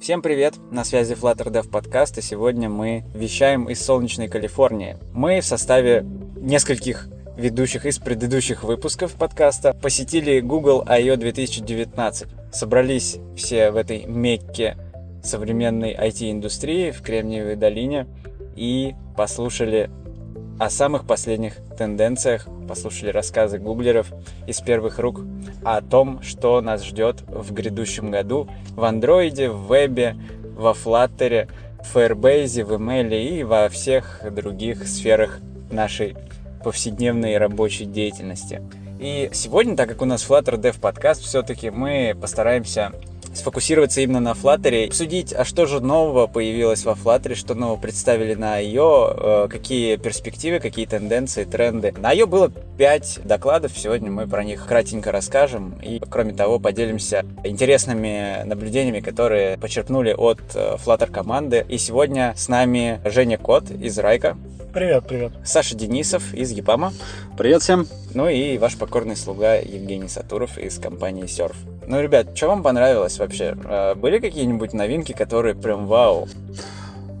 Всем привет! На связи Flutter Dev подкаст, и сегодня мы вещаем из солнечной Калифорнии. Мы в составе нескольких ведущих из предыдущих выпусков подкаста посетили Google I.O. 2019. Собрались все в этой мекке современной IT-индустрии в Кремниевой долине и послушали о самых последних тенденциях, послушали рассказы гуглеров из первых рук о том, что нас ждет в грядущем году в андроиде, в вебе, во флаттере, в Firebase, в email и во всех других сферах нашей повседневной рабочей деятельности. И сегодня, так как у нас Flutter Dev подкаст, все-таки мы постараемся сфокусироваться именно на Flutter, обсудить, а что же нового появилось во Flutter, что нового представили на ее, э, какие перспективы, какие тенденции, тренды. На ее было 5 докладов, сегодня мы про них кратенько расскажем и, кроме того, поделимся интересными наблюдениями, которые почерпнули от э, Flutter команды. И сегодня с нами Женя Кот из Райка. Привет, привет. Саша Денисов из Епама. Привет всем. Ну и ваш покорный слуга Евгений Сатуров из компании Surf. Ну, ребят, что вам понравилось вообще? А, были какие-нибудь новинки, которые прям вау?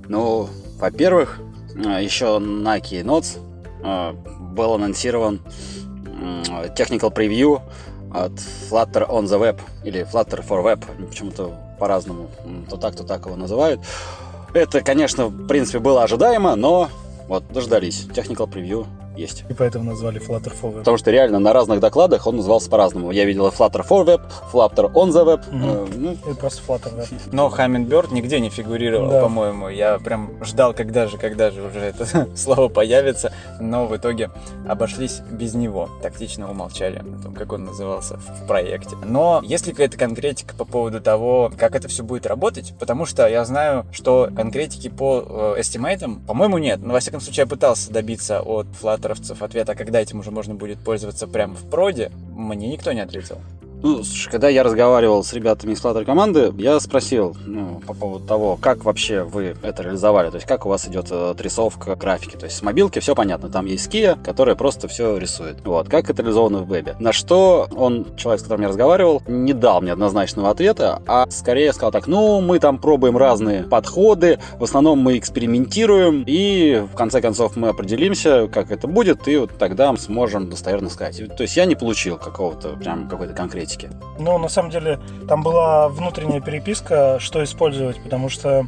Ну, во-первых, а, еще на Keynote а, был анонсирован technical preview от Flutter on the Web или Flutter for Web, почему-то по-разному, то так, то так его называют. Это, конечно, в принципе, было ожидаемо, но вот, дождались. Technical preview есть. И поэтому назвали Flutter for Web. Потому что реально на разных докладах он назывался по-разному. Я видел Flutter for Web, Flutter on the Web. Угу. Э, ну. Это просто Flutter Web. Но Hummingbird нигде не фигурировал, да. по-моему. Я прям ждал, когда же, когда же уже это слово появится. Но в итоге обошлись без него. Тактично умолчали о том, как он назывался в проекте. Но есть ли какая-то конкретика по поводу того, как это все будет работать? Потому что я знаю, что конкретики по э, эстимейтам, по-моему, нет. Но, во всяком случае, я пытался добиться от Flutter флаттеровцев ответа, когда этим уже можно будет пользоваться прямо в проде, мне никто не ответил. Ну, слушай, когда я разговаривал с ребятами из Flutter команды, я спросил ну, по поводу того, как вообще вы это реализовали, то есть как у вас идет э, отрисовка графики. То есть с мобилки все понятно, там есть Kia, которая просто все рисует. Вот, как это реализовано в вебе. На что он, человек, с которым я разговаривал, не дал мне однозначного ответа, а скорее сказал так, ну, мы там пробуем разные подходы, в основном мы экспериментируем, и в конце концов мы определимся, как это будет, и вот тогда мы сможем достоверно сказать. То есть я не получил какого-то прям какой-то конкретики аналитики? Ну, на самом деле, там была внутренняя переписка, что использовать, потому что,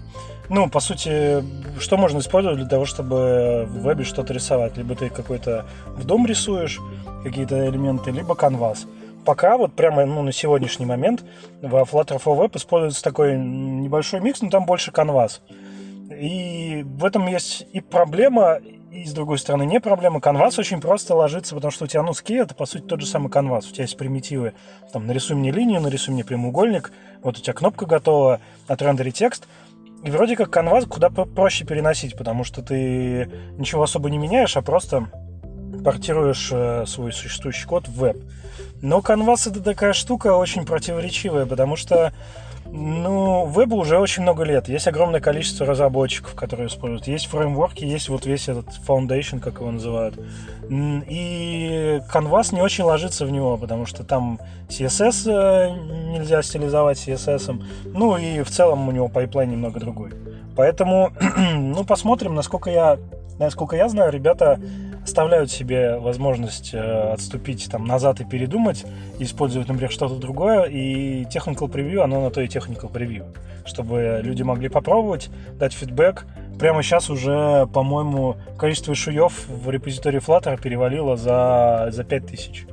ну, по сути, что можно использовать для того, чтобы в вебе что-то рисовать? Либо ты какой-то в DOM рисуешь, какие-то элементы, либо canvas. Пока вот прямо ну, на сегодняшний момент в Flutter for Web используется такой небольшой микс, но там больше canvas. И в этом есть и проблема, и с другой стороны не проблема. Canvas очень просто ложится, потому что у тебя, ну, Skia это по сути тот же самый canvas. У тебя есть примитивы, там, нарисуй мне линию, нарисуй мне прямоугольник, вот у тебя кнопка готова, отрендери текст. И вроде как канвас куда проще переносить, потому что ты ничего особо не меняешь, а просто портируешь э, свой существующий код в веб. Но канвас это такая штука очень противоречивая, потому что ну, вебу уже очень много лет. Есть огромное количество разработчиков, которые используют. Есть фреймворки, есть вот весь этот foundation, как его называют. И Canvas не очень ложится в него, потому что там CSS э, нельзя стилизовать CSS. Ну и в целом у него пайплайн немного другой. Поэтому, ну, посмотрим, насколько я, насколько я знаю, ребята оставляют себе возможность э, отступить там назад и передумать, использовать, например, что-то другое, и technical preview, оно на то и technical preview, чтобы люди могли попробовать, дать фидбэк. Прямо сейчас уже, по-моему, количество шуев в репозитории Flutter перевалило за, за 5000.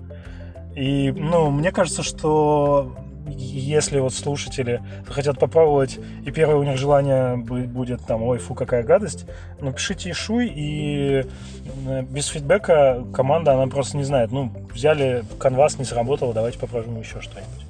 И, ну, мне кажется, что если вот слушатели хотят попробовать, и первое у них желание будет там, ой, фу, какая гадость, напишите шуй, и э, без фидбэка команда, она просто не знает, ну, взяли, канвас не сработал, давайте попробуем еще что-нибудь.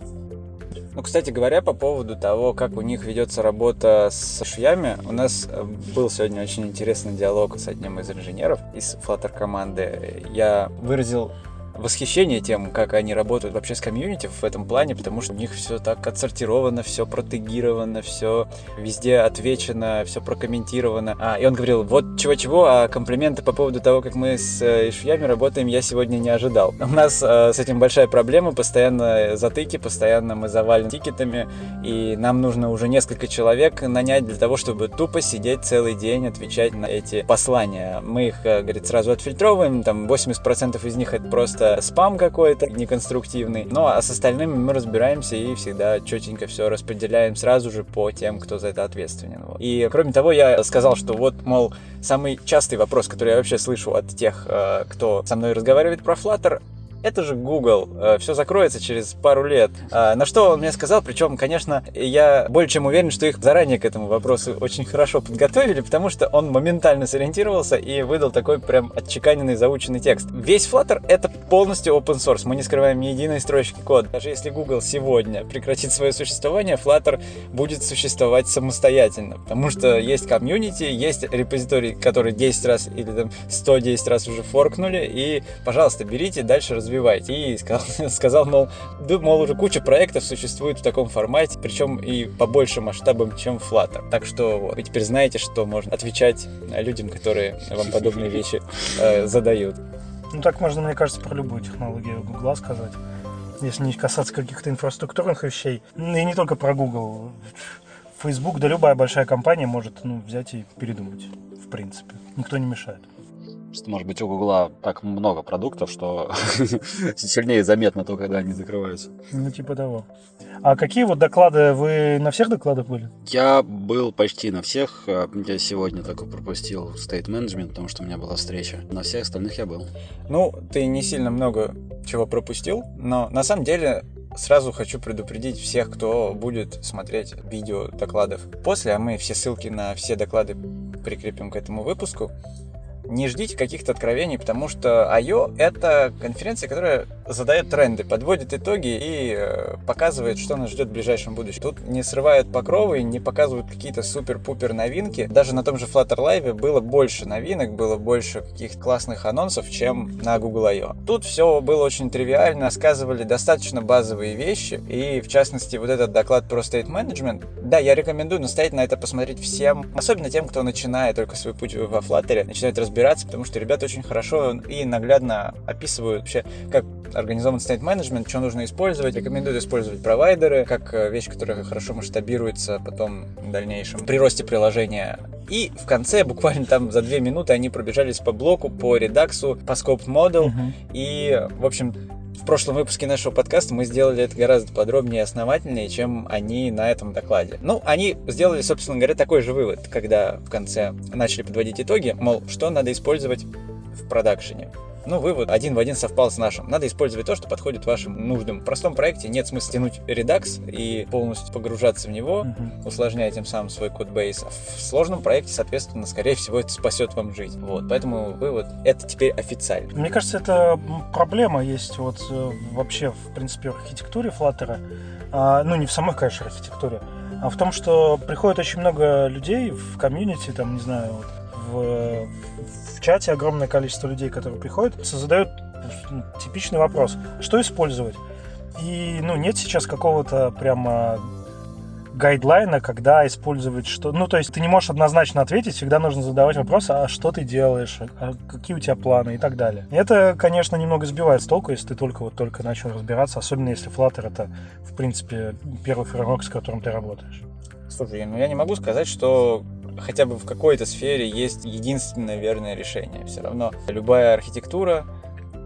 Ну, кстати говоря, по поводу того, как у них ведется работа с швями, у нас э, был сегодня очень интересный диалог с одним из инженеров из Flutter команды. Я выразил восхищение тем, как они работают вообще с комьюнити в этом плане, потому что у них все так отсортировано, все протегировано, все везде отвечено, все прокомментировано. А, и он говорил, вот чего-чего, а комплименты по поводу того, как мы с э, ишвиями работаем, я сегодня не ожидал. У нас э, с этим большая проблема, постоянно затыки, постоянно мы завалены тикетами, и нам нужно уже несколько человек нанять для того, чтобы тупо сидеть целый день, отвечать на эти послания. Мы их, э, говорит, сразу отфильтровываем, там 80% из них это просто спам какой-то неконструктивный, ну а с остальными мы разбираемся и всегда четенько все распределяем сразу же по тем, кто за это ответственен. Вот. И кроме того, я сказал, что вот, мол, самый частый вопрос, который я вообще слышу от тех, э, кто со мной разговаривает про Flutter, это же Google, э, все закроется через пару лет. А, на что он мне сказал, причем, конечно, я более чем уверен, что их заранее к этому вопросу очень хорошо подготовили, потому что он моментально сориентировался и выдал такой прям отчеканенный, заученный текст. Весь Flutter — это полностью open source, мы не скрываем ни единой строчки кода. Даже если Google сегодня прекратит свое существование, Flutter будет существовать самостоятельно, потому что есть комьюнити, есть репозиторий, который 10 раз или там 110 раз уже форкнули, и, пожалуйста, берите, дальше развивайте развивайте. И сказал, сказал мол, да, мол, уже куча проектов существует в таком формате, причем и по большим масштабам, чем Flutter. Так что вот, вы теперь знаете, что можно отвечать людям, которые вам подобные вещи э, задают. Ну так можно, мне кажется, про любую технологию Google сказать. Если не касаться каких-то инфраструктурных вещей. Ну, и не только про Google. Facebook, да любая большая компания может ну, взять и передумать, в принципе. Никто не мешает. Что, может быть, у Гугла так много продуктов, что сильнее заметно то, когда они закрываются. Ну, типа того. А какие вот доклады? Вы на всех докладах были? Я был почти на всех. Я сегодня только пропустил State Management, потому что у меня была встреча. На всех остальных я был. Ну, ты не сильно много чего пропустил, но на самом деле Сразу хочу предупредить всех, кто будет смотреть видео докладов после, а мы все ссылки на все доклады прикрепим к этому выпуску не ждите каких-то откровений, потому что I.O. — это конференция, которая задает тренды, подводит итоги и э, показывает, что нас ждет в ближайшем будущем. Тут не срывают покровы, не показывают какие-то супер-пупер новинки. Даже на том же Flutter Live было больше новинок, было больше каких-то классных анонсов, чем на Google I.O. Тут все было очень тривиально, сказывали достаточно базовые вещи, и в частности вот этот доклад про State Management, да, я рекомендую настоятельно это посмотреть всем, особенно тем, кто начинает только свой путь во Flutter, начинает разбираться, потому что ребята очень хорошо и наглядно описывают вообще, как организован management, что нужно использовать. Рекомендуют использовать провайдеры, как э, вещь, которая хорошо масштабируется потом в дальнейшем при росте приложения. И в конце, буквально там за две минуты, они пробежались по блоку, по редаксу, по scope model. Uh-huh. И, в общем, в прошлом выпуске нашего подкаста мы сделали это гораздо подробнее и основательнее, чем они на этом докладе. Ну, они сделали, собственно говоря, такой же вывод, когда в конце начали подводить итоги, мол, что надо использовать в продакшене. Ну, вывод один в один совпал с нашим. Надо использовать то, что подходит вашим нуждам. В простом проекте нет смысла тянуть редакс и полностью погружаться в него, uh-huh. усложняя тем самым свой кодбейс. А в сложном проекте, соответственно, скорее всего, это спасет вам жизнь. Вот, поэтому вывод это теперь официально. Мне кажется, это проблема есть вот э, вообще, в принципе, в архитектуре Flutter. А, ну, не в самой, конечно, архитектуре, а в том, что приходит очень много людей в комьюнити, там, не знаю, вот, в, в чате огромное количество людей, которые приходят, задают ну, типичный вопрос, что использовать? И, ну, нет сейчас какого-то прямо гайдлайна, когда использовать что. Ну, то есть ты не можешь однозначно ответить, всегда нужно задавать вопрос, а что ты делаешь, а какие у тебя планы и так далее. Это, конечно, немного сбивает с толку, если ты только вот только начал разбираться, особенно если Flutter это, в принципе, первый фреймворк, с которым ты работаешь. Слушай, ну я не могу сказать, что хотя бы в какой-то сфере есть единственное верное решение. Все равно любая архитектура,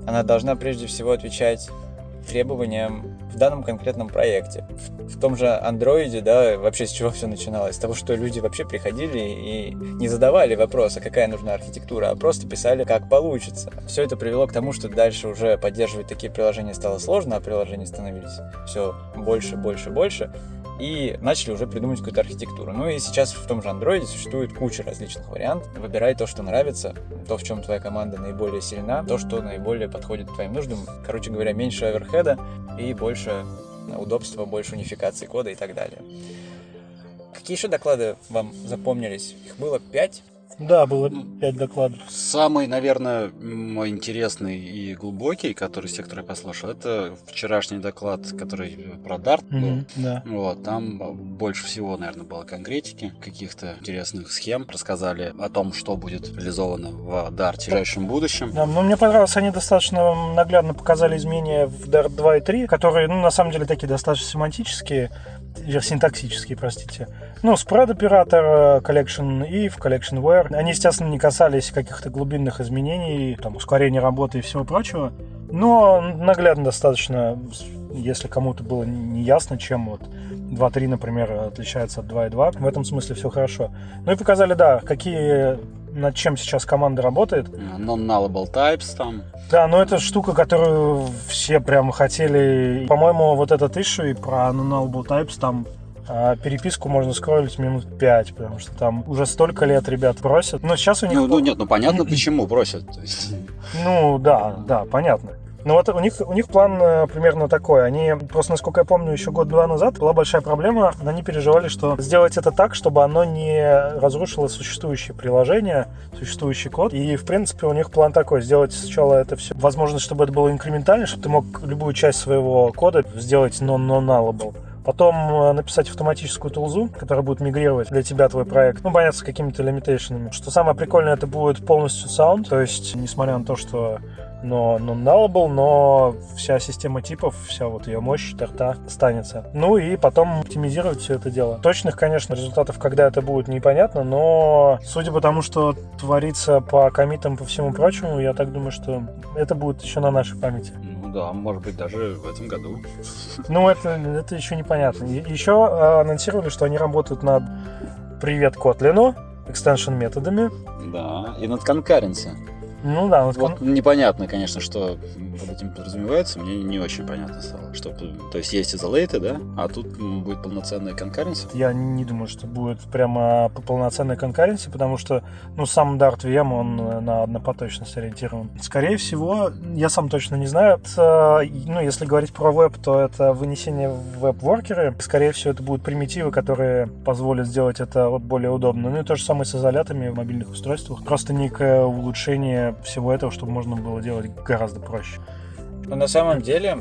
она должна прежде всего отвечать требованиям в данном конкретном проекте. В, в том же андроиде, да, вообще с чего все начиналось? С того, что люди вообще приходили и не задавали вопроса, какая нужна архитектура, а просто писали, как получится. Все это привело к тому, что дальше уже поддерживать такие приложения стало сложно, а приложения становились все больше, больше, больше и начали уже придумывать какую-то архитектуру. Ну и сейчас в том же Android существует куча различных вариантов. Выбирай то, что нравится, то, в чем твоя команда наиболее сильна, то, что наиболее подходит твоим нуждам. Короче говоря, меньше оверхеда и больше удобства, больше унификации кода и так далее. Какие еще доклады вам запомнились? Их было пять. Да, было пять докладов. Самый, наверное, м, интересный и глубокий, который которые я послушал, это вчерашний доклад, который про Dart был. Мгм, Да. Вот, там больше всего, наверное, было конкретики, каких-то интересных схем. Рассказали о том, что будет реализовано в Dart в ближайшем будущем. Да, но мне понравилось, они достаточно наглядно показали изменения в Dart 2 и 3, которые, ну, на самом деле, такие достаточно семантические, или синтаксические, простите. Ну, spread оператор, collection if, collection where. Они, естественно, не касались каких-то глубинных изменений, там, ускорения работы и всего прочего. Но наглядно достаточно, если кому-то было неясно, чем вот 2.3, например, отличается от 2.2. В этом смысле все хорошо. Ну и показали, да, какие над чем сейчас команда работает. Non-nullable types там. Да, но это штука, которую все прям хотели. По-моему, вот этот issue и про nullable types там а переписку можно скроллить минут 5, потому что там уже столько лет ребят просят. Но сейчас у них... Ну, ну нет, ну понятно, почему просят. Ну, да, да, понятно. Ну вот у них, у них план э, примерно такой. Они, просто насколько я помню, еще год-два назад была большая проблема. Они переживали, что сделать это так, чтобы оно не разрушило существующее приложение, существующий код. И, в принципе, у них план такой. Сделать сначала это все, возможность, чтобы это было инкрементально, чтобы ты мог любую часть своего кода сделать non-nullable. Потом э, написать автоматическую тулзу, которая будет мигрировать для тебя твой проект. Ну, понятно, с какими-то лимитейшенами. Что самое прикольное, это будет полностью sound. То есть, несмотря на то, что но non-nullable, но вся система типов, вся вот ее мощь, торта останется. Ну и потом оптимизировать все это дело. Точных, конечно, результатов, когда это будет, непонятно, но судя по тому, что творится по комитам, по всему прочему, я так думаю, что это будет еще на нашей памяти. ну да, может быть, даже в этом году. Ну, это, это еще непонятно. Еще э, анонсировали, что они работают над привет Котлину, экстеншн методами. Да, и над конкуренцией. Ну да, вот Вот непонятно, конечно, что под этим подразумевается, мне не очень понятно стало. Что, то есть есть изолейты, да, а тут будет полноценная конкуренция. Я не думаю, что будет прямо по полноценной конкуренции, потому что, ну, сам Dart VM, он э, на однопоточность ориентирован. Скорее всего, я сам точно не знаю, это, ну, если говорить про веб, то это вынесение в веб-воркеры. Скорее всего, это будут примитивы, которые позволят сделать это более удобно. Ну и то же самое с изолятами в мобильных устройствах. Просто некое улучшение всего этого, чтобы можно было делать гораздо проще. Но на самом деле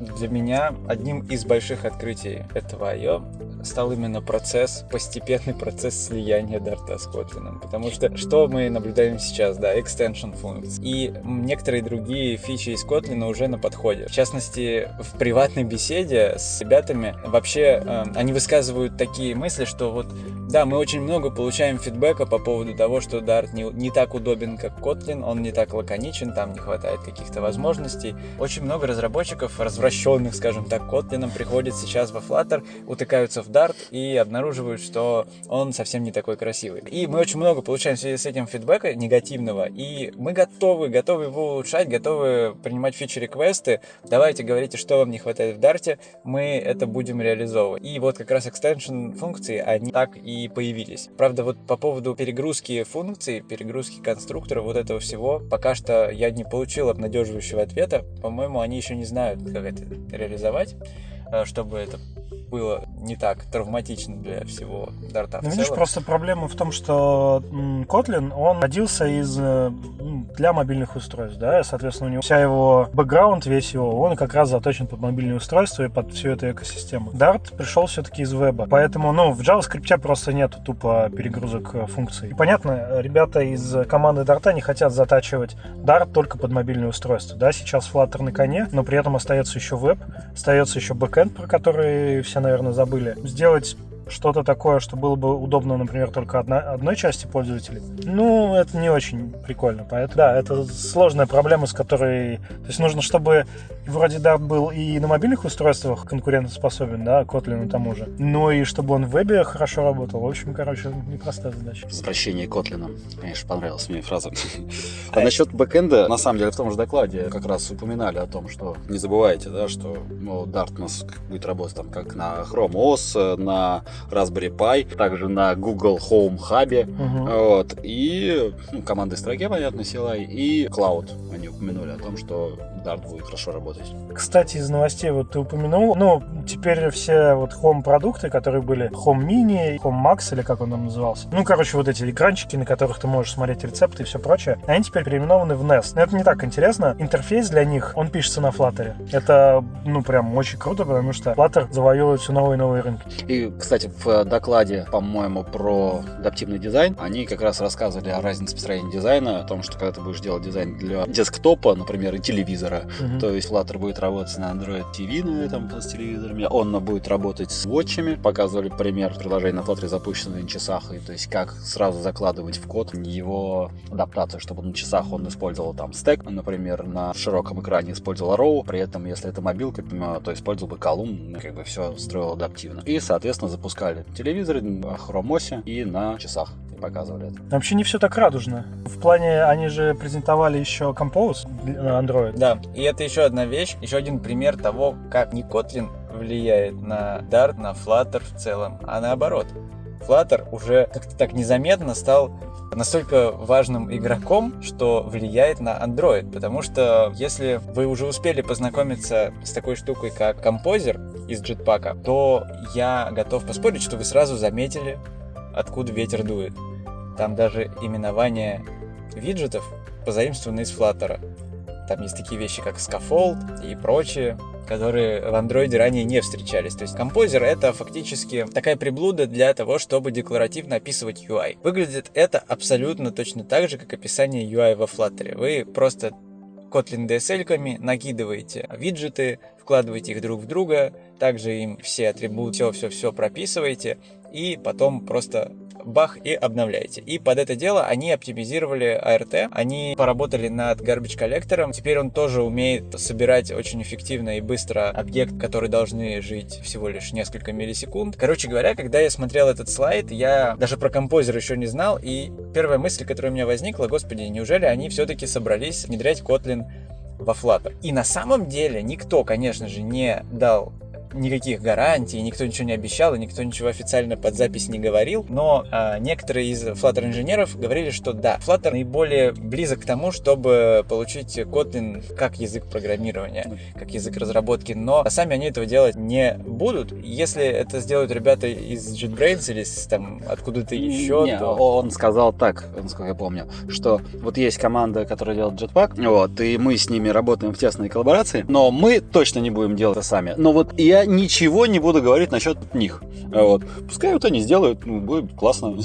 для меня одним из больших открытий этого I.O. стал именно процесс, постепенный процесс слияния Дарта с Kotlin. Потому что что мы наблюдаем сейчас, да, extension функций. И некоторые другие фичи из Kotlin уже на подходе. В частности, в приватной беседе с ребятами вообще э, они высказывают такие мысли, что вот да, мы очень много получаем фидбэка по поводу того, что Dart не, не так удобен, как Kotlin, он не так лаконичен, там не хватает каких-то возможностей. Очень много разработчиков, развращенных, скажем так, Kotlin, приходят сейчас во Flutter, утыкаются в Dart и обнаруживают, что он совсем не такой красивый. И мы очень много получаем в связи с этим фидбэка негативного, и мы готовы, готовы его улучшать, готовы принимать фичи-реквесты. Давайте говорите, что вам не хватает в Dart, мы это будем реализовывать. И вот как раз extension функции, они так и появились. Правда, вот по поводу перегрузки функций, перегрузки конструктора, вот этого всего, пока что я не получил обнадеживающего ответа. По-моему, они еще не знают, как это реализовать, чтобы это было не так травматично для всего Дарта Ну, видишь, просто проблема в том, что Kotlin, он родился из э, для мобильных устройств, да, соответственно, у него вся его бэкграунд, весь его, он как раз заточен под мобильные устройства и под всю эту экосистему. Dart пришел все-таки из веба, поэтому, ну, в JavaScript просто нету тупо перегрузок э, функций. И понятно, ребята из команды Dart не хотят затачивать Dart только под мобильные устройства, да, сейчас Flutter на коне, но при этом остается еще веб, остается еще бэкэнд, про который все, наверное, забыли. Сделать что-то такое, что было бы удобно, например, только одна, одной части пользователей, ну, это не очень прикольно. Поэтому, да, это сложная проблема, с которой... То есть нужно, чтобы вроде Dart был и на мобильных устройствах конкурентоспособен, да, Kotlin тому же, но и чтобы он в вебе хорошо работал. В общем, короче, непростая задача. Возвращение Котлина. Конечно, понравилась мне фраза. А насчет бэкэнда, на самом деле, в том же докладе как раз упоминали о том, что не забывайте, да, что ну, Dart у нас будет работать там как на Chrome OS, на Raspberry Pi, также на Google Home Hub. Мгм. Вот. И ну, команды строке, понятно, CLI, и Cloud. Они упомянули о том, что Dart будет хорошо работать. Кстати, из новостей вот ты упомянул, ну, теперь все вот Home продукты, которые были Home Mini, Home Max или как он там назывался. Ну, короче, вот эти экранчики, на которых ты можешь смотреть рецепты и все прочее, они теперь переименованы в Nest. Но это не так интересно. Интерфейс для них, он пишется на Flutter. Это, ну, прям очень круто, потому что Flutter завоевывает все новые и новые рынки. И, кстати, в докладе, по-моему, про адаптивный дизайн, они как раз рассказывали о разнице построения дизайна, о том, что когда ты будешь делать дизайн для десктопа, например, и телевизора, Мгм. то есть Flutter будет работать на Android TV, на этом с телевизорами, он будет работать с watch ами, показывали пример приложения на Flutter запущенного на часах, и то есть как сразу закладывать в код его адаптацию, чтобы на часах он использовал там стек, например, на широком экране использовал row, при этом, если это мобилка, то использовал бы колумн, ну, как бы все строил адаптивно. И, соответственно, запускали телевизоры на хромосе и на часах и показывали это. Вообще не все так радужно. В плане, они же презентовали еще Compose на Android. Да, и это еще одна вещь, еще один пример того, как не Kotlin влияет на Dart, на Flutter в целом, а наоборот. Flutter уже как-то так незаметно стал настолько важным игроком, что влияет на Android. Потому что если вы уже успели познакомиться с такой штукой, как Composer из Jetpack, то я готов поспорить, что вы сразу заметили, откуда ветер дует. Там даже именование виджетов позаимствованы из Flutter. Там есть такие вещи, как Scaffold и прочие, которые в андроиде ранее не встречались. То есть композер это фактически такая приблуда для того, чтобы декларативно описывать UI. Выглядит это абсолютно точно так же, как описание UI во Flutter. Вы просто Kotlin DSL-ками накидываете виджеты, вкладываете их друг в друга, также им все атрибуты, все-все-все прописываете, и потом просто бах и обновляете. И под это дело они оптимизировали ART, они поработали над garbage коллектором. Теперь он тоже умеет собирать очень эффективно и быстро объект, которые должны жить всего лишь несколько миллисекунд. Короче говоря, когда я смотрел этот слайд, я даже про композер еще не знал, и первая мысль, которая у меня возникла, господи, неужели они все-таки собрались внедрять Kotlin во Flutter? И на самом деле никто, конечно же, не дал никаких гарантий, никто ничего не обещал, и никто ничего официально под запись не говорил, но а, некоторые из Flutter инженеров говорили, что да, Flutter наиболее близок к тому, чтобы получить Kotlin как язык программирования, как язык разработки, но сами они этого делать не будут. Если это сделают ребята из JetBrains или там откуда-то еще, Не, то... он сказал так, насколько я помню, что вот есть команда, которая делает Jetpack, вот, и мы с ними работаем в тесной коллаборации, но мы точно не будем делать это сами. Но вот ничего не буду говорить насчет них. Вот. Пускай вот они сделают, ну, будет классно.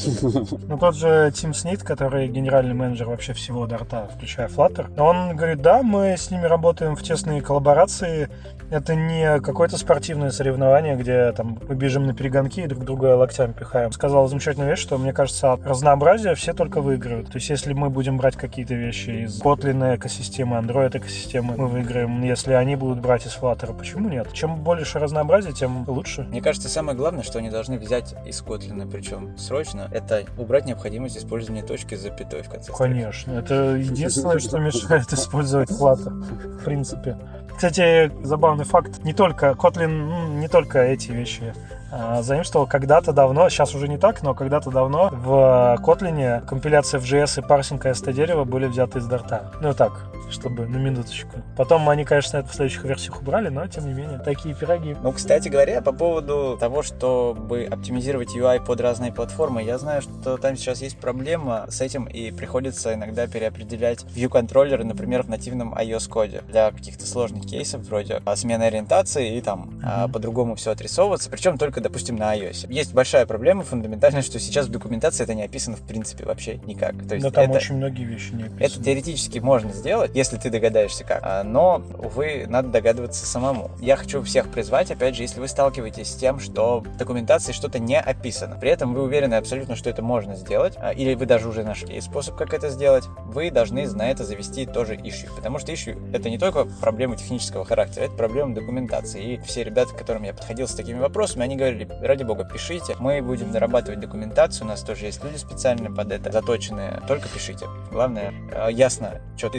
Ну, тот же Тим Снит, который генеральный менеджер вообще всего Дарта, включая Flutter, он говорит, да, мы с ними работаем в тесной коллаборации, это не какое-то спортивное соревнование, где там мы бежим на перегонки и друг друга локтями пихаем. Сказал замечательную вещь, что, мне кажется, от разнообразия все только выиграют. То есть, если мы будем брать какие-то вещи из Kotlin экосистемы, Android экосистемы, мы выиграем. Если они будут брать из Flutter, почему нет? Чем больше разнообразия, тем лучше. Мне кажется, самое главное, что они должны взять из Kotlin, причем срочно, это убрать необходимость использования точки с запятой в конце. Конечно, это единственное, что мешает использовать Flutter, в принципе. Кстати, забавный факт, не только Kotlin, не только эти вещи а, заимствовал когда-то давно, сейчас уже не так, но когда-то давно в Kotlin компиляция в JS и парсинг AST дерева были взяты из Дарта. Ну так, чтобы на минуточку. Потом они, конечно, это в следующих версиях убрали, но тем не менее, такие пироги. Ну, кстати говоря, по поводу того, чтобы оптимизировать UI под разные платформы, я знаю, что там сейчас есть проблема с этим, и приходится иногда переопределять view-контроллеры, например, в нативном iOS-коде для каких-то сложных кейсов, вроде а, смены ориентации и там Мгм. по-другому все отрисовываться, причем только, допустим, на iOS. Есть большая проблема фундаментальная, что сейчас в документации это не описано в принципе вообще никак. То есть Да там это... очень многие вещи не описаны. Это теоретически можно сделать, если ты догадаешься как. А, Но, увы, надо догадываться самому. Я хочу всех призвать, опять же, если вы сталкиваетесь с тем, что в документации что-то не описано, при этом вы уверены абсолютно, что это можно сделать, а, или вы даже уже нашли способ, как это сделать, вы должны на это завести тоже issue. Потому что issue — это не только проблема технического характера, это проблема документации. И все ребята, к которым я подходил с такими вопросами, они говорили, ради бога, пишите, мы будем дорабатывать документацию, у нас тоже есть люди специально под это заточенные, только пишите. Главное, э, ясно, что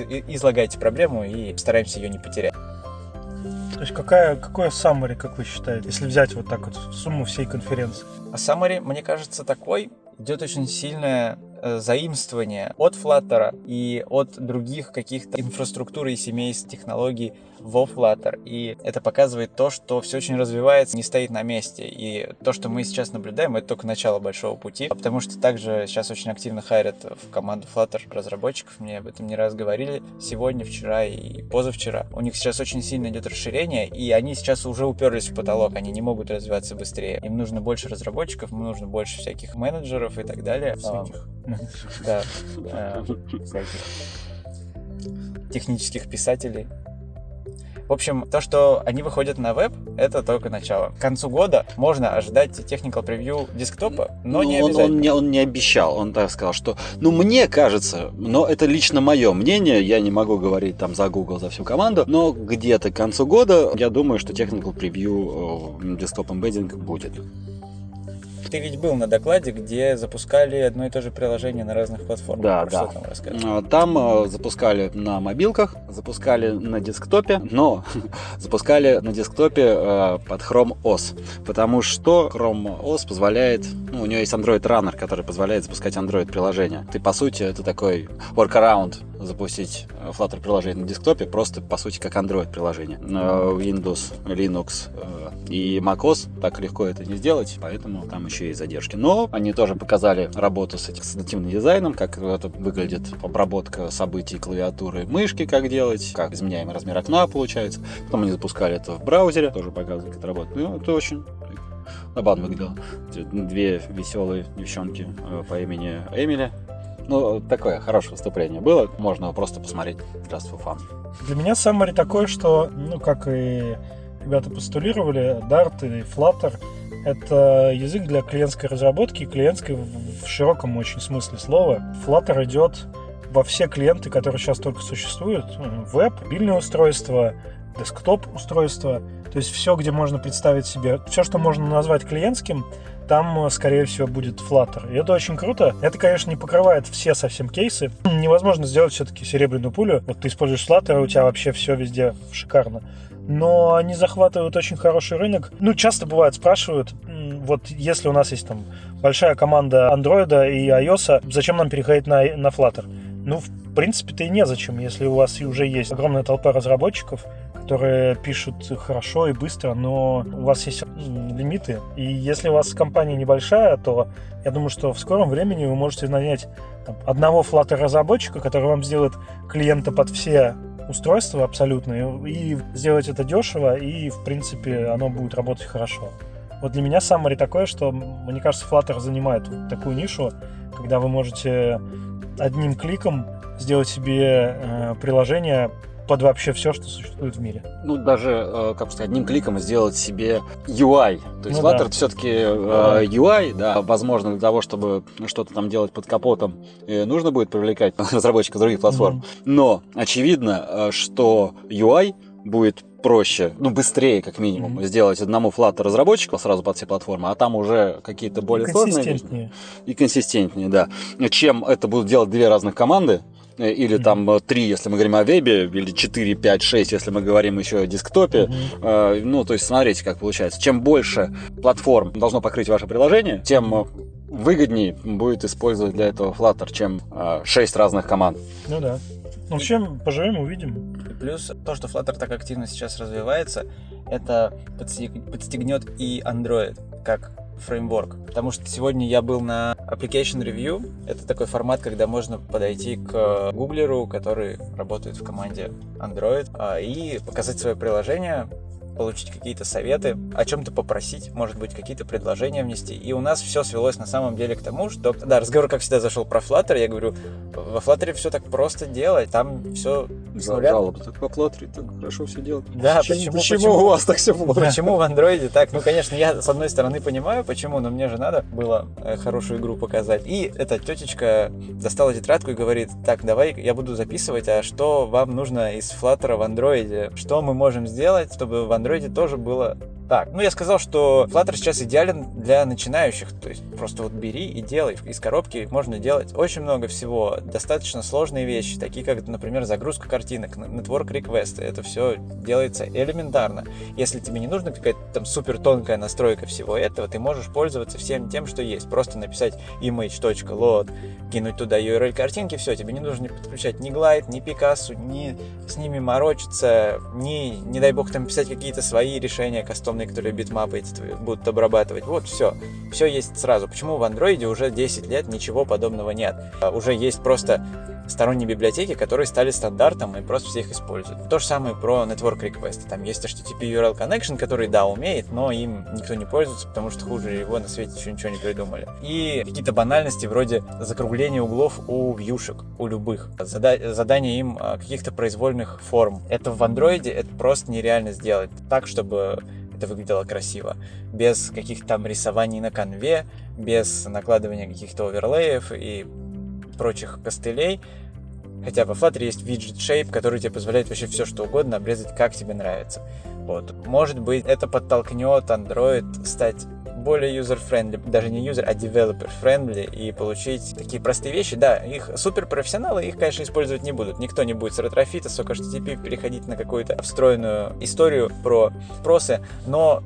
излагайте проблему и стараемся ее не потерять. То есть какая, какое summary, как вы считаете, если взять вот так вот сумму всей конференции? А summary, мне кажется, такой идет очень сильное Э, заимствования от Flutter и от других каких-то инфраструктур и семейств технологий во Flutter. И это показывает то, что все очень развивается, не стоит на месте. И то, что мы сейчас наблюдаем, это только начало большого пути, потому что также сейчас очень активно хайрят в команду Flutter разработчиков. Мне об этом не раз говорили сегодня, вчера и позавчера. У них сейчас очень сильно идет расширение, и они сейчас уже уперлись в потолок, они не могут развиваться быстрее. Им нужно больше разработчиков, им нужно больше всяких менеджеров и так далее. Всяких. Да, всяких технических писателей. В общем, то, что они выходят на веб, это только начало. К концу года можно ожидать technical preview десктопа, но Ну, не он, он, не, он не обещал, он так сказал, что, ну, мне кажется, но это лично мое мнение, я не могу говорить там за Google, за всю команду, но где-то к концу года, я думаю, что technical preview э, desktop embedding будет. Ты ведь был на докладе, где запускали одно и то же приложение на разных платформах. Да, Про да. Что там расскажешь? Э, Там э, запускали на мобилках, запускали на десктопе, но запускали на десктопе э, под Chrome OS, потому что Chrome OS позволяет, ну, у него есть Android Runner, который позволяет запускать Android приложения. Ты, по сути, это такой workaround запустить э, Flutter приложение на десктопе, просто, по сути, как Android приложение. Э, Windows, Linux э, и macOS так легко это не сделать, поэтому там еще есть задержки. Но они тоже показали работу с этим с нативным дизайном, как это выглядит обработка событий клавиатуры мышки, как делать, как изменяемый размер окна получается. Потом они запускали это в браузере, тоже показывали, как это работает. Ну, это очень забавно выглядело. Эти Две веселые девчонки по имени Эмили. Ну, такое хорошее выступление было. Можно просто посмотреть for fun. Для меня summary такое, что, ну, как и ребята постулировали, Dart и Flutter — это язык для клиентской разработки, клиентской в широком очень смысле слова. Flutter идет во все клиенты, которые сейчас только существуют. Э, Веб, мобильное устройство, десктоп устройство. То есть все, где можно представить себе, все, что можно назвать клиентским, там, э, скорее всего, будет Flutter. И это очень круто. Это, конечно, не покрывает все совсем кейсы. Невозможно сделать все-таки серебряную пулю. Вот ты используешь Flutter, у тебя вообще все везде шикарно. Но они захватывают очень хороший рынок. Ну, часто бывает, спрашивают, вот если у нас есть там большая команда Android и iOS, зачем нам переходить на, на Flutter? Ну, в принципе-то и незачем, если у вас уже есть огромная толпа разработчиков, которые пишут хорошо и быстро, но у вас есть лимиты. И если у вас компания небольшая, то я думаю, что в скором времени вы можете нанять там, одного Flutter разработчика, который вам сделает клиента под все устройства абсолютно, и сделать это дешево, и, в принципе, оно будет работать хорошо. Вот для меня summary такое, что, мне кажется, Flutter занимает такую нишу, когда вы можете одним кликом сделать себе э, приложение под вообще все, что существует в мире. Ну, даже, э, как бы сказать, одним кликом сделать себе UI. То есть Ну Flutter да. все-таки Да. UI, да, возможно, для того, чтобы что-то там делать под капотом, э, нужно будет привлекать разработчиков других платформ. Мгм. Но очевидно, э, что UI будет проще, ну, быстрее, как минимум, Мгм. сделать одному Flutter разработчику сразу под все платформы, а там уже какие-то более сложные и консистентнее, да. Чем это будут делать две разных команды, э, или Мгм. там э, три, если мы говорим о вебе, или 4, 5, 6, если мы говорим еще о десктопе. Э, Ну, то есть, смотрите, как получается. Чем больше платформ должно покрыть ваше приложение, тем э, выгоднее будет использовать для этого Flutter, чем 6 разных команд. Ну да. Ну, в общем, поживем, увидим. И плюс то, что Flutter так активно сейчас развивается, это подстег- подстегнет и Android как фреймворк. Потому что сегодня я был на Application Review. Это такой формат, когда можно подойти к гуглеру, который работает в команде Android, а, и показать свое приложение, получить какие-то советы, о чем-то попросить, может быть, какие-то предложения внести. И у нас все свелось на самом деле к тому, что... Да, разговор, как всегда, зашел про Flutter. Я говорю, во Flutter все так просто делать, там все нуля. Жалоба. Так по Flutter так хорошо все делать. Да, Почему, почему, почему у вас так все плохо? Почему в андроиде так? Ну, конечно, я с одной стороны понимаю, почему, но мне же надо было э, хорошую игру показать. И эта тетечка достала тетрадку и говорит, так, давай я буду записывать, а что вам нужно из Flutter в андроиде? Что мы можем сделать, чтобы в андроиде тоже было Так, ну я сказал, что Flutter сейчас идеален для начинающих, то есть просто вот бери и делай. Из коробки можно делать очень много всего, достаточно сложные вещи, такие как, например, загрузка картинок, network request. Это все делается элементарно. Если тебе не нужна какая-то там супер тонкая настройка всего этого, ты можешь пользоваться всем тем, что есть. Просто написать image.load, кинуть туда URL картинки, все, тебе не нужно подключать ни Glide, ни Picasso, ни с ними морочиться, ни, не дай бог, там писать какие-то свои решения кастомные, которые битмапы эти будут обрабатывать. Вот, все. Все есть сразу. Почему в андроиде уже 10 лет ничего подобного нет? А уже есть просто сторонние библиотеки, которые стали стандартом и просто все их используют. То же самое про Network Request. Там есть HTTP URL Connection, который, да, умеет, но им никто не пользуется, потому что хуже его на свете еще ничего не придумали. И какие-то банальности вроде закругления углов у вьюшек, у любых. Зада- задание им а, каких-то произвольных форм. Это в андроиде это просто нереально сделать так, чтобы это выглядело красиво. Без каких-то там рисований на конве, без накладывания каких-то оверлеев и прочих костылей. Хотя во Flutter есть widget shape, который тебе позволяет вообще все что угодно обрезать, как тебе нравится. Вот. Может быть, это подтолкнет Android стать более user-friendly, даже не user, а developer-friendly и получить такие простые вещи. Да, их суперпрофессионалы их, конечно, использовать не будут. Никто не будет с ретрофита, с HTTP переходить на какую-то встроенную историю про спросы, но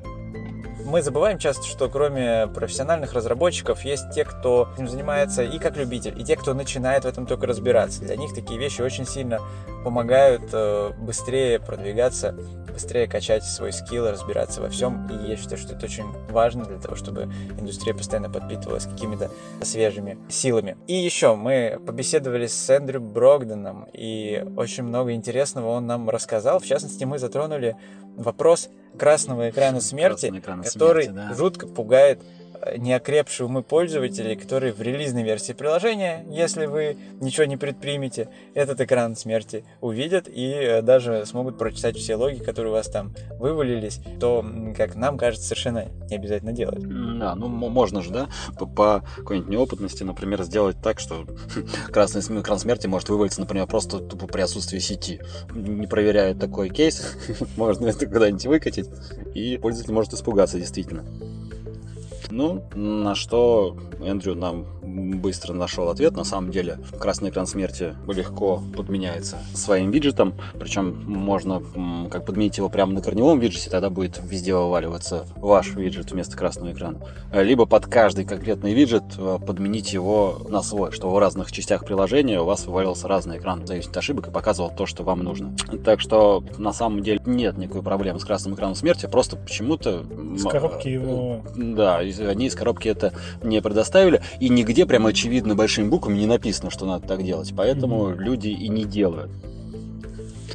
мы забываем часто, что кроме профессиональных разработчиков есть те, кто этим занимается и как любитель, и те, кто начинает в этом только разбираться. Для них такие вещи очень сильно помогают э, быстрее продвигаться, быстрее качать свой скилл, разбираться во всем. И я считаю, что это очень важно для того, чтобы индустрия постоянно подпитывалась какими-то свежими силами. И еще мы побеседовали с Эндрю Брогденом, и очень много интересного он нам рассказал. В частности, мы затронули вопрос красного экрана смерти, экрана который смерти, да. жутко пугает неокрепшие умы пользователей, которые в релизной версии приложения, если вы ничего не предпримете, этот экран смерти увидят и э, даже смогут прочитать все логи, которые у вас там вывалились, то, как нам кажется, совершенно не обязательно делать. Да, ну можно же, да, по, по какой-нибудь неопытности, например, сделать так, что красный экран смерти может вывалиться, например, просто тупо при отсутствии сети. Не проверяя такой кейс, можно это куда-нибудь выкатить, и пользователь может испугаться действительно. Ну, на что Эндрю нам быстро нашел ответ. На самом деле, красный экран смерти легко подменяется своим виджетом. Причем можно как подменить его прямо на корневом виджете, тогда будет везде вываливаться ваш виджет вместо красного экрана. Либо под каждый конкретный виджет э, подменить его на свой, что в разных частях приложения у вас вывалился разный экран, зависит от ошибок, и показывал то, что вам нужно. Так что, на самом деле, нет никакой проблемы с красным экраном смерти, просто почему-то... С коробки э, его- Да, из- они из коробки это не предоставили, и нигде прямо очевидно большими буквами не написано, что надо так делать, поэтому Мгм. люди и не делают.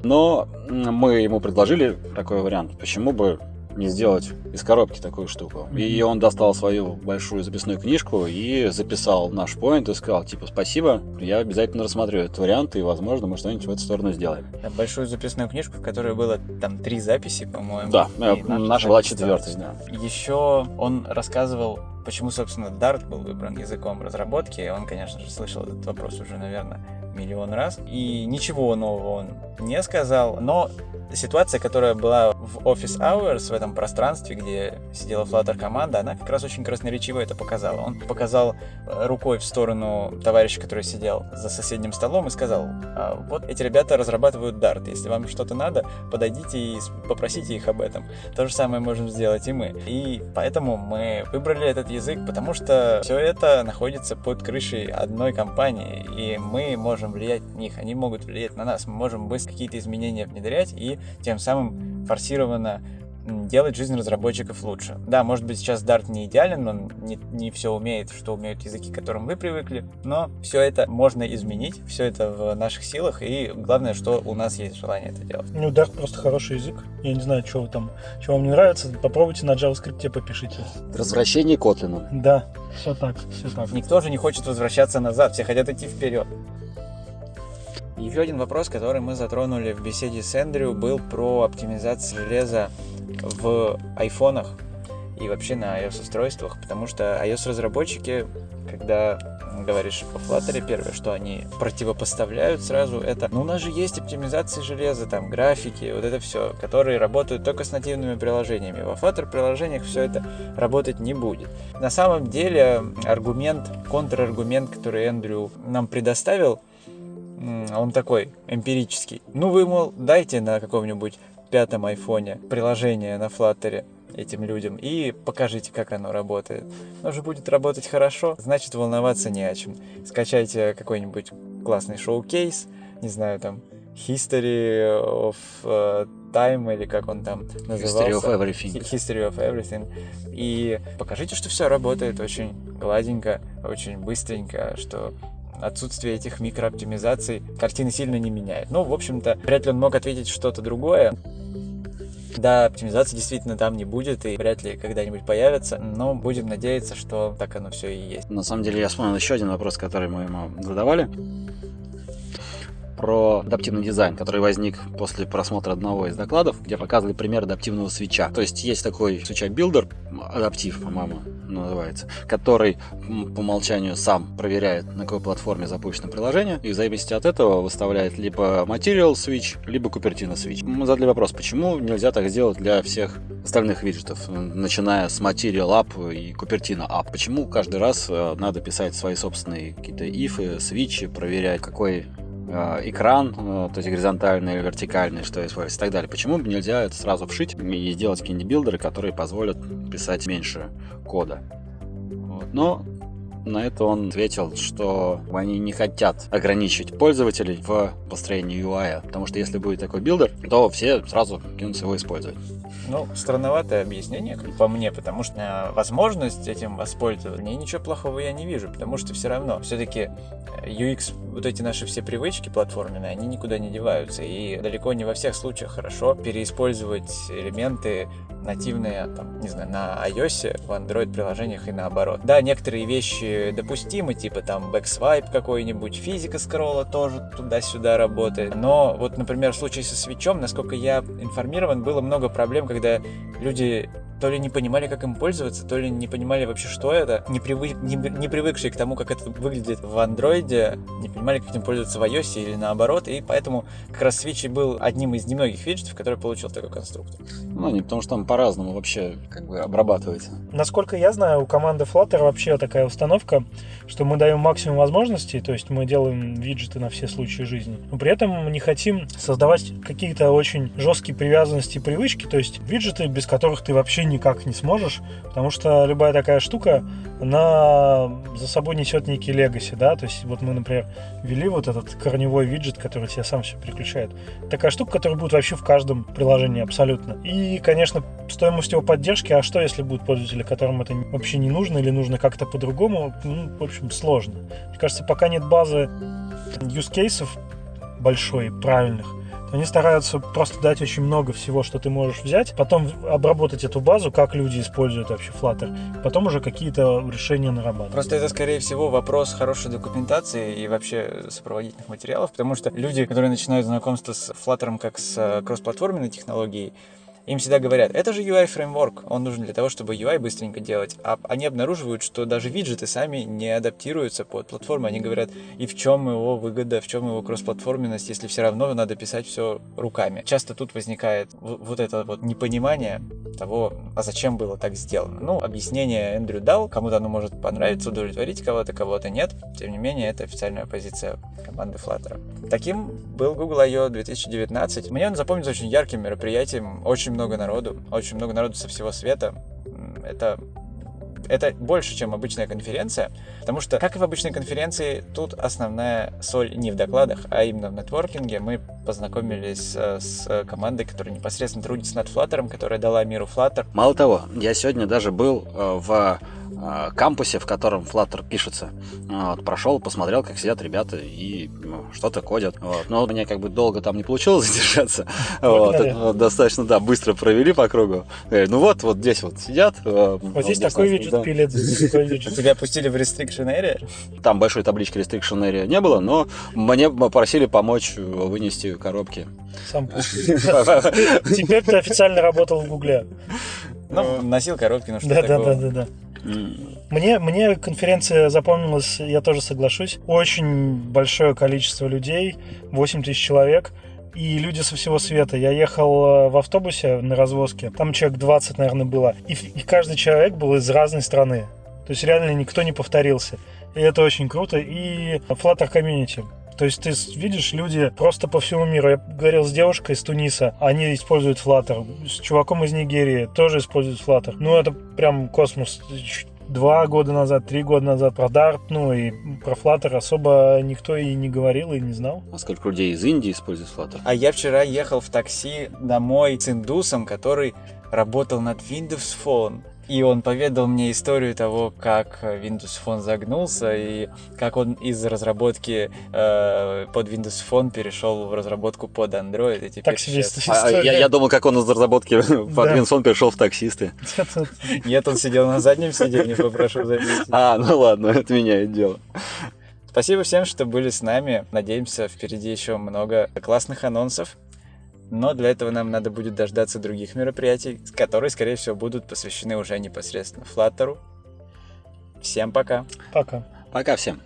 Но мы ему предложили такой вариант, почему бы не сделать из коробки такую штуку. И он достал свою большую записную книжку и записал наш поинт и сказал, типа, спасибо, я обязательно рассмотрю этот вариант, и, возможно, мы что-нибудь в эту сторону сделаем. Там Большую записную книжку, в которой было там три записи, по-моему. Да, э, наша была запись четвертой, осталась. да. Еще он рассказывал, почему, собственно, Dart был выбран языком разработки. Он, конечно же, слышал этот вопрос уже, наверное, миллион раз. И ничего нового он не сказал. Но ситуация, которая была в Office Hours, в этом пространстве, где сидела Flutter команда, она как раз очень красноречиво это показала. Он показал э, рукой в сторону товарища, который сидел за соседним столом и сказал, «А, вот эти ребята разрабатывают Dart, если вам что-то надо, подойдите и попросите их об этом. То же самое можем сделать и мы. И поэтому мы выбрали этот язык, потому что все это находится под крышей одной компании, и мы можем влиять на них, они могут влиять на нас. Мы можем быстро какие-то изменения внедрять и тем самым форсированно делать жизнь разработчиков лучше. Да, может быть, сейчас Dart не идеален, он не, не все умеет, что умеют языки, к которым вы привыкли, но все это можно изменить, все это в наших силах, и главное, что у нас есть желание это делать. Ну, Dart просто хороший язык. Я не знаю, что вы там, что вам не нравится. Попробуйте на JavaScript попишите. Развращение Котлина. Да, все так, все так. Никто же не хочет возвращаться назад, все хотят идти вперед. Еще один вопрос, который мы затронули в беседе с Эндрю, был про оптимизацию железа в айфонах и вообще на iOS-устройствах, потому что iOS-разработчики, когда говоришь о Flutter, первое, что они противопоставляют сразу, это, ну, у нас же есть оптимизации железа, там, графики, вот это все, которые работают только с нативными приложениями. Во Flutter приложениях все это работать не будет. На самом деле, аргумент, контраргумент, который Эндрю нам предоставил, он такой эмпирический. Ну, вы, мол, дайте на каком-нибудь пятом айфоне приложение на Flutter этим людям и покажите, как оно работает. Оно же будет работать хорошо, значит волноваться не о чем. Скачайте какой-нибудь классный шоу-кейс, не знаю, там, History of uh, Time, или как он там назывался. History of Everything. History of Everything. И покажите, что все работает очень гладенько, очень быстренько, что отсутствие этих микрооптимизаций картины сильно не меняет. Ну, в общем-то, вряд ли он мог ответить что-то другое. Да, оптимизации действительно там не будет и вряд ли когда-нибудь появится, но будем надеяться, что так оно все и есть. На самом деле я вспомнил еще один вопрос, который мы ему задавали про адаптивный дизайн, который возник после просмотра одного из докладов, где показывали пример адаптивного свеча. То есть есть такой свеча-билдер, адаптив, по-моему, называется, который по умолчанию сам проверяет, на какой платформе запущено приложение, и в зависимости от этого выставляет либо Material Switch, либо Cupertino Switch. Мы задали вопрос, почему нельзя так сделать для всех остальных виджетов, начиная с Material App и Cupertino App. Почему каждый раз э, надо писать свои собственные какие-то ифы, свичи, проверять, какой экран, э, то есть горизонтальный или вертикальный, что использовать и так далее. Почему бы нельзя это сразу вшить и сделать какие-нибудь билдеры, которые позволят писать меньше кода? Вот. Но на это он ответил, что они не хотят ограничить пользователей в построении UI, потому что если будет такой билдер, то все сразу кинутся его использовать. Ну, странноватое объяснение, как по мне, потому что возможность этим воспользоваться, мне ничего плохого я не вижу, потому что все равно, все-таки UX, вот эти наши все привычки платформенные, они никуда не деваются, и далеко не во всех случаях хорошо переиспользовать элементы нативные, там, не знаю, на iOS, в Android приложениях и наоборот. Да, некоторые вещи допустимы, типа там back swipe какой-нибудь, физика скролла тоже туда-сюда работает, но вот, например, в случае со switch ом, насколько я информирован, было много проблем, когда люди то ли не понимали, как им пользоваться, то ли не понимали вообще, что это, не, привык, не, не привыкшие к тому, как это выглядит в андроиде, не понимали, как этим пользоваться в iOS или наоборот, и поэтому как раз Switch был одним из немногих виджетов, который получил такой конструктор. Ну, не потому что там по-разному вообще как бы обрабатывается. Насколько я знаю, у команды Flutter вообще такая установка, что мы даем максимум возможностей, то есть мы делаем виджеты на все случаи жизни, но при этом мы не хотим создавать какие-то очень жесткие привязанности и привычки, то есть виджеты, без которых ты вообще никак не сможешь, потому что любая такая штука, она за собой несет некий легаси, да, то есть вот мы, например, ввели вот этот корневой виджет, который тебе сам все переключает. Такая штука, которая будет вообще в каждом приложении абсолютно. И, конечно, стоимость его поддержки, а что, если будут пользователи, которым это вообще не нужно или нужно как-то по-другому, ну, в общем, сложно. Мне кажется, пока нет базы use кейсов большой, правильных, они стараются просто дать очень много всего, что ты можешь взять, потом обработать эту базу, как люди используют вообще Flutter, потом уже какие-то решения нарабатывать. Просто это, скорее всего, вопрос хорошей документации и вообще сопроводительных материалов, потому что люди, которые начинают знакомство с Flutter как с э, кроссплатформенной технологией, им всегда говорят, это же UI фреймворк, он нужен для того, чтобы UI быстренько делать. А они обнаруживают, что даже виджеты сами не адаптируются под платформу. Они говорят, и в чем его выгода, в чем его кроссплатформенность, если все равно надо писать все руками. Часто тут возникает вот это вот непонимание того, а зачем было так сделано. Ну, объяснение Эндрю дал, кому-то оно может понравиться, удовлетворить кого-то, кого-то нет. Тем не менее, это официальная позиция команды Flutter. Таким был Google I.O. 2019. Мне он запомнится очень ярким мероприятием, очень много народу, очень много народу со всего света. Это это больше, чем обычная конференция, потому что, как и в обычной конференции, тут основная соль не в докладах, а именно в нетворкинге. Мы познакомились э, с командой, которая непосредственно трудится над Flutter, которая дала миру Flutter. Мало того, я сегодня даже был э, в Э, кампусе, в котором Flutter пишется. Вот, прошел, посмотрел, как сидят ребята и ну, что-то кодят. Вот. Но мне как бы долго там не получилось задержаться. Вот, это, достаточно, да, быстро провели по кругу. Ну вот, вот здесь вот сидят. Э, вот, вот здесь такой виджет пилит. Тебя пустили в restriction area? Там большой таблички restriction area не было, но мне попросили помочь вынести коробки. Сам Теперь ты официально работал в Гугле. Ну, носил коробки, ну что да, такого. Да, да, да, да. Мне, мне конференция запомнилась, я тоже соглашусь. Очень большое количество людей, 8 тысяч человек и люди со всего света. Я ехал э, в автобусе на развозке, там человек 20, наверное, было, и, и каждый человек был из разной страны. То есть реально никто не повторился. И это очень круто. И Flutter Community. То есть ты видишь, люди просто по всему миру. Я говорил с девушкой из Туниса, они используют Flutter. С чуваком из Нигерии тоже используют Flutter. Ну, это прям космос два года назад, три года назад про Dart, ну и про Flutter особо никто и не говорил, и не знал. А сколько людей из Индии используют Flutter? А я вчера ехал в такси домой с индусом, который работал над Windows Phone. И он поведал мне историю того, как Windows Phone загнулся и как он из разработки э, под Windows Phone перешел в разработку под Android. И теперь Так себе сейчас- история. А, я, я думал, как он из разработки под Да. Windows Phone перешел в таксисты. Нет, он сидел на заднем сиденье, попрошу заметить. А, ну ладно, это меняет дело. Спасибо всем, что были с нами. Надеемся, впереди еще много классных анонсов. Но для этого нам надо будет дождаться других мероприятий, которые, скорее всего, будут посвящены уже непосредственно Flutter. Всем пока! Пока. Пока всем.